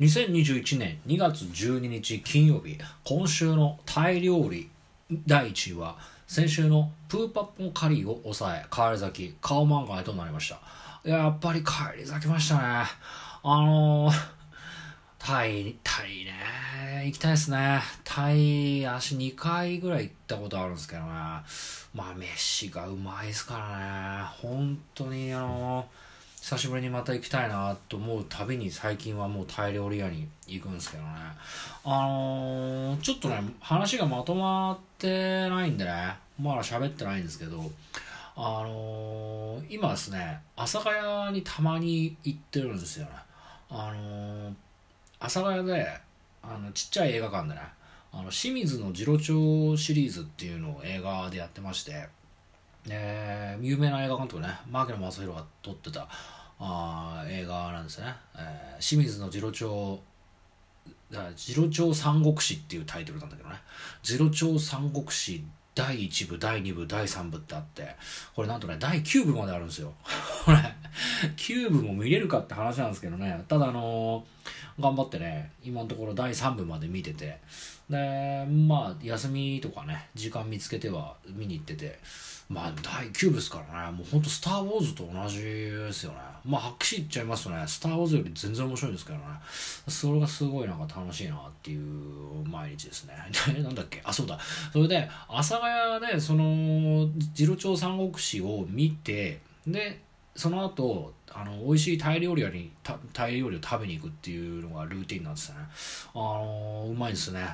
2021年2月12日金曜日今週のタイ料理第1位は先週のプーパッポンカリーを抑え帰り咲き顔漫画となりました。やっぱり帰り咲きましたね。あのー、タイタイね。行きたいですね。タイ足2回ぐらい行ったことあるんですけどね。まあ飯がうまいですからね。本当にあのー久しぶりにまた行きたいなと思うたびに最近はもうタイ料理屋に行くんですけどね。あのー、ちょっとね話がまとまってないんでねまだ喋ってないんですけどあのー、今ですね阿佐ヶ谷にたまに行ってるんですよね。あのー、阿佐ヶ谷であのちっちゃい映画館でねあの清水の次郎長シリーズっていうのを映画でやってましてえ、有名な映画監督ね牧野正弘が撮ってたあ映画なんですね、えー、清水の次郎長次郎長三国志っていうタイトルなんだけどね。次郎長三国志第1部第2部第3部ってあってこれなんとね第9部まであるんですよ。これ9部も見れるかって話なんですけどね。ただあのー、頑張ってね今のところ第3部まで見てて。でまあ休みとかね時間見つけては見に行ってて。まあ第9部ですからね。もうほんと「スター・ウォーズ」と同じですよね。まあはっきり言っちゃいますとね「スター・ウォーズ」より全然面白いんですけどね。それがすごいなんか楽しいなっていう毎日ですね。なんだっけ？あそうだ。それで阿佐ヶ谷でその次郎長三国志を見てでその後あの美味しいタイ料理屋にタイ料理を食べに行くっていうのがルーティンなんですね。あのうまいですね。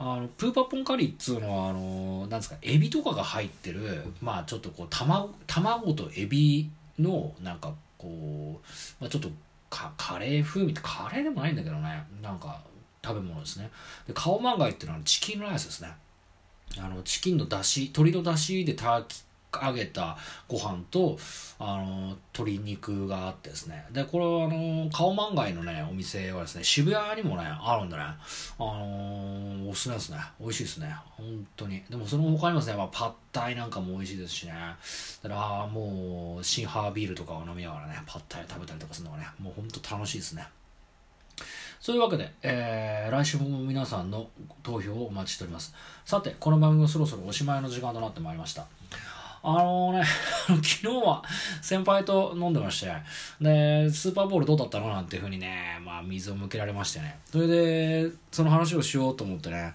あのプーパッポンカリーっつうのはあのなんですかエビとかが入ってるまあちょっとこう卵卵とエビのなんかこう、まあ、ちょっとカレー風味ってカレーでもないんだけどね。なんか食べ物ですね。でカオマンガイっていうのはチキンライスですね。あのチキンのだし鶏のだしで炊き揚げたご飯とあの鶏肉があってですね。でこれはあのカオマンガイのねお店はですね渋谷にもねあるんでねあのおすすめですね。美味しいですね。本当に。でもその他にもですね、まあ、パッタイなんかも美味しいですしね。だからもうシンハービールとかを飲みながらねパッタイ食べたりとかするのがねもう本当楽しいですね。そういうわけで、えー、来週も皆さんの投票をお待ちしております。さて、この番組もそろそろおしまいの時間となってまいりました。あのね、昨日は先輩と飲んでまして、で、スーパーボールどうだったのなんていうふうにね、まあ、水を向けられましてね。それで、その話をしようと思ってね、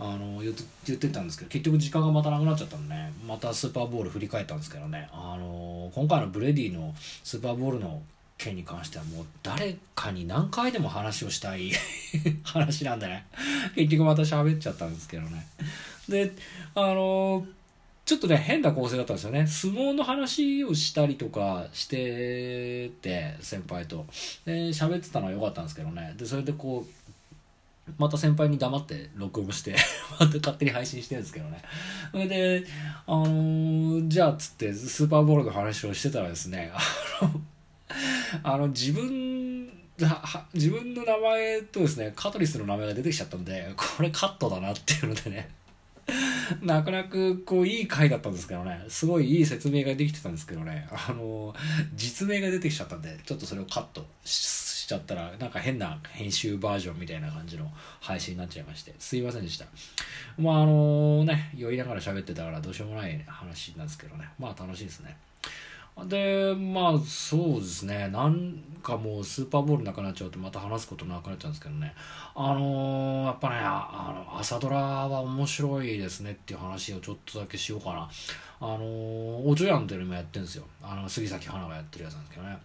あの言って言ってたんですけど結局時間がまたなくなっちゃったんでねまたスーパーボール振り返ったんですけどねあの今回のブレディのスーパーボールの件に関してはもう誰かに何回でも話をしたい 話なんでね結局また喋っちゃったんですけどねであのちょっとね、変な構成だったんですよね。相撲の話をしたりとかしてて、先輩と。で、喋ってたのは良かったんですけどね。で、それでこう、また先輩に黙って録音して また勝手に配信してるんですけどね。それで、あのー、じゃあつってスーパーボールの話をしてたらですね、あの、あの自分、自分の名前とですね、カトリスの名前が出てきちゃったんで、これカットだなっていうのでね、なかなかこういい回だったんですけどね、すごいいい説明ができてたんですけどね、あの、実名が出てきちゃったんで、ちょっとそれをカットしちゃったら、なんか変な編集バージョンみたいな感じの配信になっちゃいまして、すいませんでした。まああのね、酔いながら喋ってたからどうしようもない話なんですけどね、まあ楽しいですね。でまあそうですね。なんかもうスーパーボールなくなっちゃうとまた話すことなくなっちゃうんですけどね。あのー、やっぱねあの朝ドラは面白いですねっていう話をちょっとだけしようかな。あのー、おちょやんっていうのもやってるんですよ。あの杉咲花がやってるやつなんですけどね。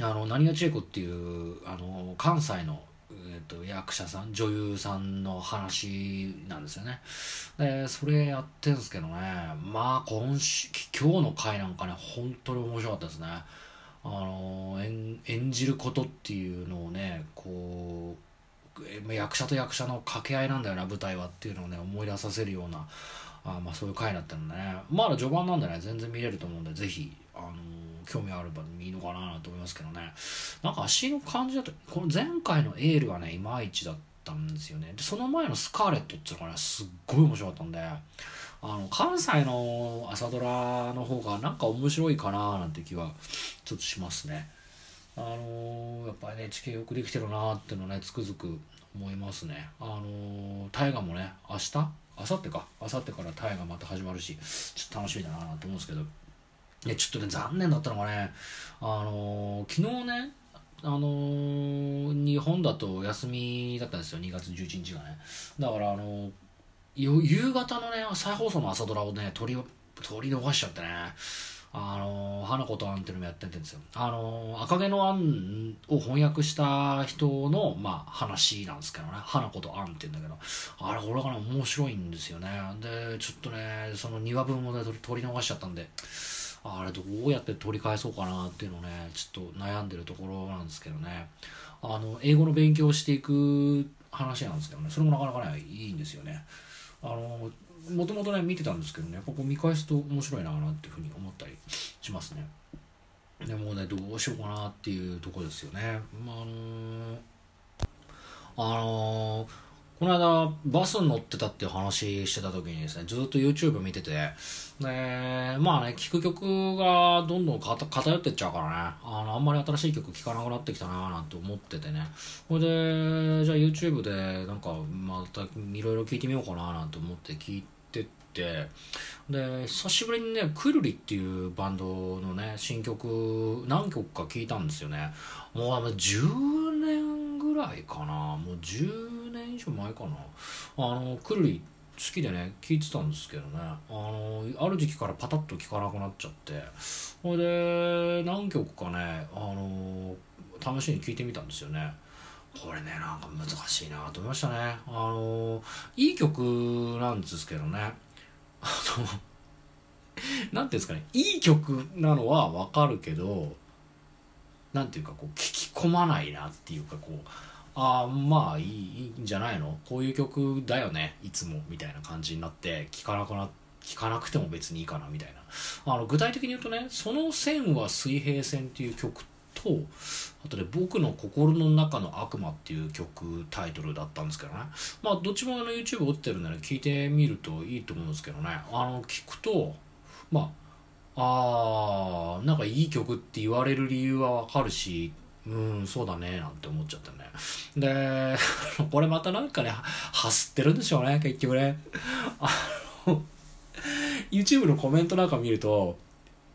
あの何が千恵子っていうあの関西のえーと、役者さん女優さんの話なんですよね。でそれやってんですけどね。まあ今週今日の回なんかね本当に面白かったですね。あの演演じることっていうのをねこう役者と役者の掛け合いなんだよな舞台はっていうのをね思い出させるようなあまあそういう回だったんでね。まだ序盤なんでね全然見れると思うんでぜひあの興味あればいいのかなと思いますけどね。なんか足の感じだとこの前回のエールがねいまいちだったんですよね。でその前のスカーレットっていうのがねすっごい面白かったんであの関西の朝ドラの方がなんか面白いかななんて気はちょっとしますね。あのーやっぱりね地形よくできてるなっていうのねつくづく思いますね。あのー大河もね明日？明後日か？明後日から大河また始まるしちょっと楽しみだなと思うんですけど。いやちょっとね残念だったのがねあのー昨日ねあのー日本だと休みだったんですよ。2月11日がね。だからあのー夕方のね再放送の朝ドラをね取り取り逃しちゃってねあのー花子とアンっていうのもやっててんですよ。あのー赤毛のアンを翻訳した人のまあ話なんですけどね。花子とアンって言うんだけど。あれ俺がね面白いんですよね。でちょっとねその2話分をね取り逃しちゃったんで。あれどうやって取り返そうかなっていうのねちょっと悩んでるところなんですけどね。あの英語の勉強していく話なんですけどねそれもなかなかねいいんですよね。あのもともとね見てたんですけどねやっぱこ見返すと面白いなっていうふうに思ったりしますね。でもねどうしようかなっていうとこですよね。まああのあのこの間バスに乗ってたっていう話してた時にですねずっと YouTube 見ててでまあね聴く曲がどんどん偏ってっちゃうからね。あのあんまり新しい曲聴かなくなってきたなーなんて思っててね。それでじゃあ YouTube でなんかまたいろいろ聴いてみようかななんて思って聴いてて。で久しぶりにねくるりっていうバンドのね新曲何曲か聴いたんですよね。もうあの10年ぐらいかな。もう10以上前かな。あのくるり好きでね聴いてたんですけどね。あのある時期からパタッと聴かなくなっちゃって。それで何曲かねあの試しに聴いてみたんですよね。これねなんか難しいなと思いましたね。あのいい曲なんですけどね。あのなんていうんですかね。いい曲なのはわかるけどなんていうかこう聞き込まないなっていうかこうああまあいいいいんじゃないの？こういう曲だよねいつもみたいな感じになって聞かなくな聞かなくても別にいいかなみたいな。あの具体的に言うとね「その線は水平線」っていう曲とあとで「僕の心の中の悪魔」っていう曲タイトルだったんですけどね。まあどっちもあの YouTube 落ちてるんでね聞いてみるといいと思うんですけどね。あの聞くとまああーなんかいい曲って言われる理由はわかるしうんそうだねなんて思っちゃったね。で これまたなんかねはすってるんでしょうね結局ね。あの YouTube のコメントなんか見ると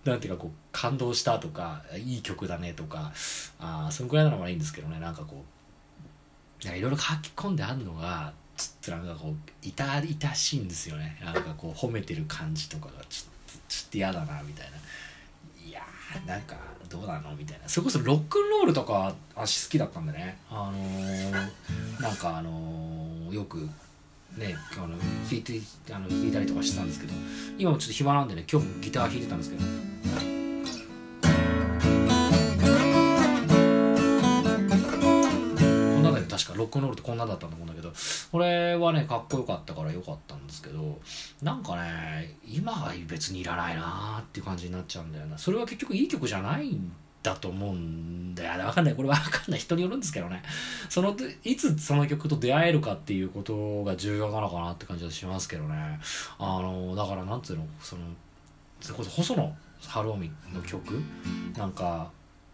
なんていうかこう感動したとかいい曲だねとかあーそのくらいなのがいいんですけどね。なんかこういろいろ書き込んであるのがちょっとなんかこう痛々しいんですよね。なんかこう褒めてる感じとかがちょっとちょっと嫌だなみたいな。なんかどうなのみたいな。それこそロックンロールとか足好きだったんでね。あのー、なんかあのー、よくねあの弾いてあの弾いたりとかしてたんですけど今もちょっと暇なんでね今日もギター弾いてたんですけど。確かロックンロールってこんなだったと思うんだけどこれはねかっこよかったからよかったんですけどなんかね今は別にいらないなーっていう感じになっちゃうんだよな。それは結局いい曲じゃないんだと思うんだよ。ねわかんない。これわかんない。人によるんですけどね。そのいつその曲と出会えるかっていうことが重要なのかなって感じはしますけどね。あのだからなんつうのそのそれこそ細野晴臣の曲？なんか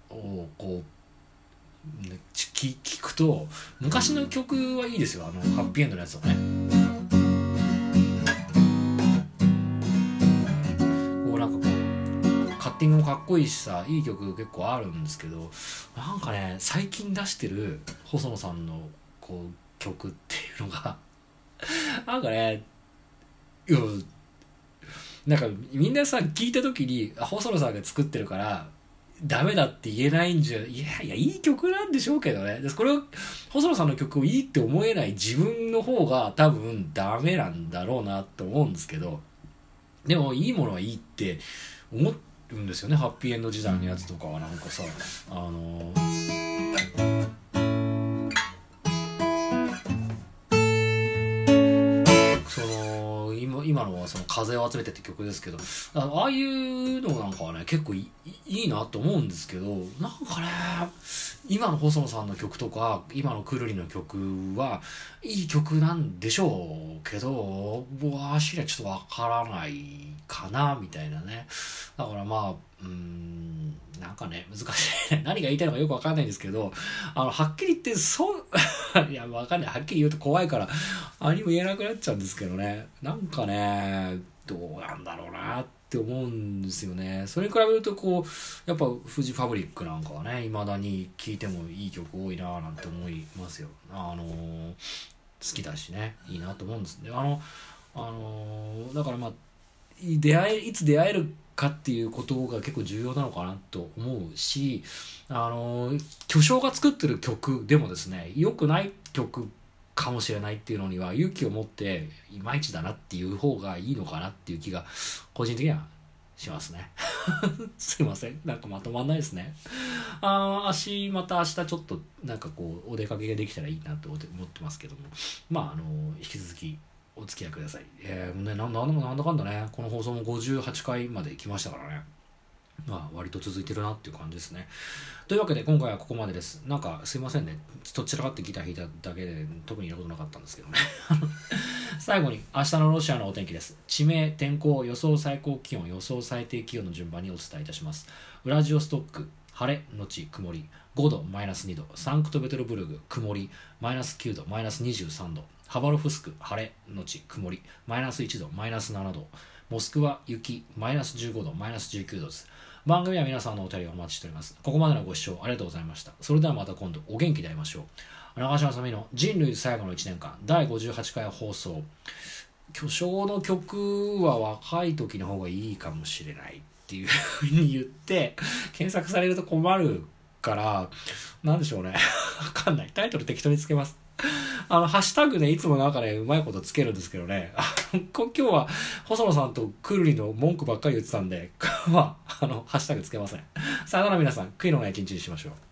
をこう聞聞くと昔の曲はいいですよ。あのハッピーエンドのやつをね。こうなんかこうカッティングもかっこいいしさいい曲結構あるんですけどなんかね最近出してる細野さんのこう曲っていうのが なんかねいやなんかみんなさ聞いた時に細野さんが作ってるからダメだって言えないんじゃいやいやいい曲なんでしょうけどね。でこれを細野さんの曲をいいって思えない自分の方が多分ダメなんだろうなと思うんですけど。でもいいものはいいって思うんですよね。ハッピーエンド時代のやつとかはなんかさあのー今のその風を集めてって曲ですけどあああいうのなんかはね結構いいなと思うんですけどなんかね今の細野さんの曲とか今のくるりの曲はいい曲なんでしょうけどわしにはちょっとわからないかなみたいなね。だからまあうんなんかね難しい。何が言いたいのかよくわかんないんですけどあのはっきり言ってそう いやわかんない。はっきり言うと怖いから何も言えなくなっちゃうんですけどね。なんかねどうなんだろうなって思うんですよね。それに比べるとこうやっぱフジファブリックなんかはねいまだに聴いてもいい曲多いななんて思いますよ。あのー、好きだしねいいなと思うんです。ねあのあのー、だからまあ出会えいつ出会えるかっていうことが結構重要なのかなと思うしあの巨匠が作ってる曲でもですね良くない曲かもしれないっていうのには勇気を持っていまいちだなっていう方がいいのかなっていう気が個人的にはしますね。すいません。なんかまとまんないですね。ああ足また明日ちょっとなんかこうお出かけができたらいいなと思ってますけども。まああの引き続きお付き合いください。えー、ね、なんでもなんだかんだね、この放送も58回まで来ましたからね。まあ、割と続いてるなっていう感じですね。というわけで、今回はここまでです。なんか、すいませんね。どちらかってギター弾いただけで、特にやることなかったんですけどね。最後に、明日のロシアのお天気です。地名、天候、予想最高気温、予想最低気温の順番にお伝えいたします。ウラジオストック、晴れ、のち、曇り、5度、マイナス2度、サンクトペテルブルグ、曇り、マイナス9度、マイナス23度、ハバロフスク晴れのち曇り。マイナス1度マイナス7度。モスクワ雪マイナス15度マイナス19度です。番組は皆さんのお便りをお待ちしております。ここまでのご視聴ありがとうございました。それではまた今度お元気で会いましょう。長嶋さみの人類最後の1年間第58回放送。巨匠の曲は若い時の方がいいかもしれないっていうふうに言って検索されると困るからなんでしょうね。わかんない。タイトル適当につけます。あの、ハッシュタグね、いつもなんかね、うまいことつけるんですけどね、今日は細野さんとくるりの文句ばっかり言ってたんで、まあ、あの、ハッシュタグつけません。さよなら皆さん、悔いのない一日にしましょう。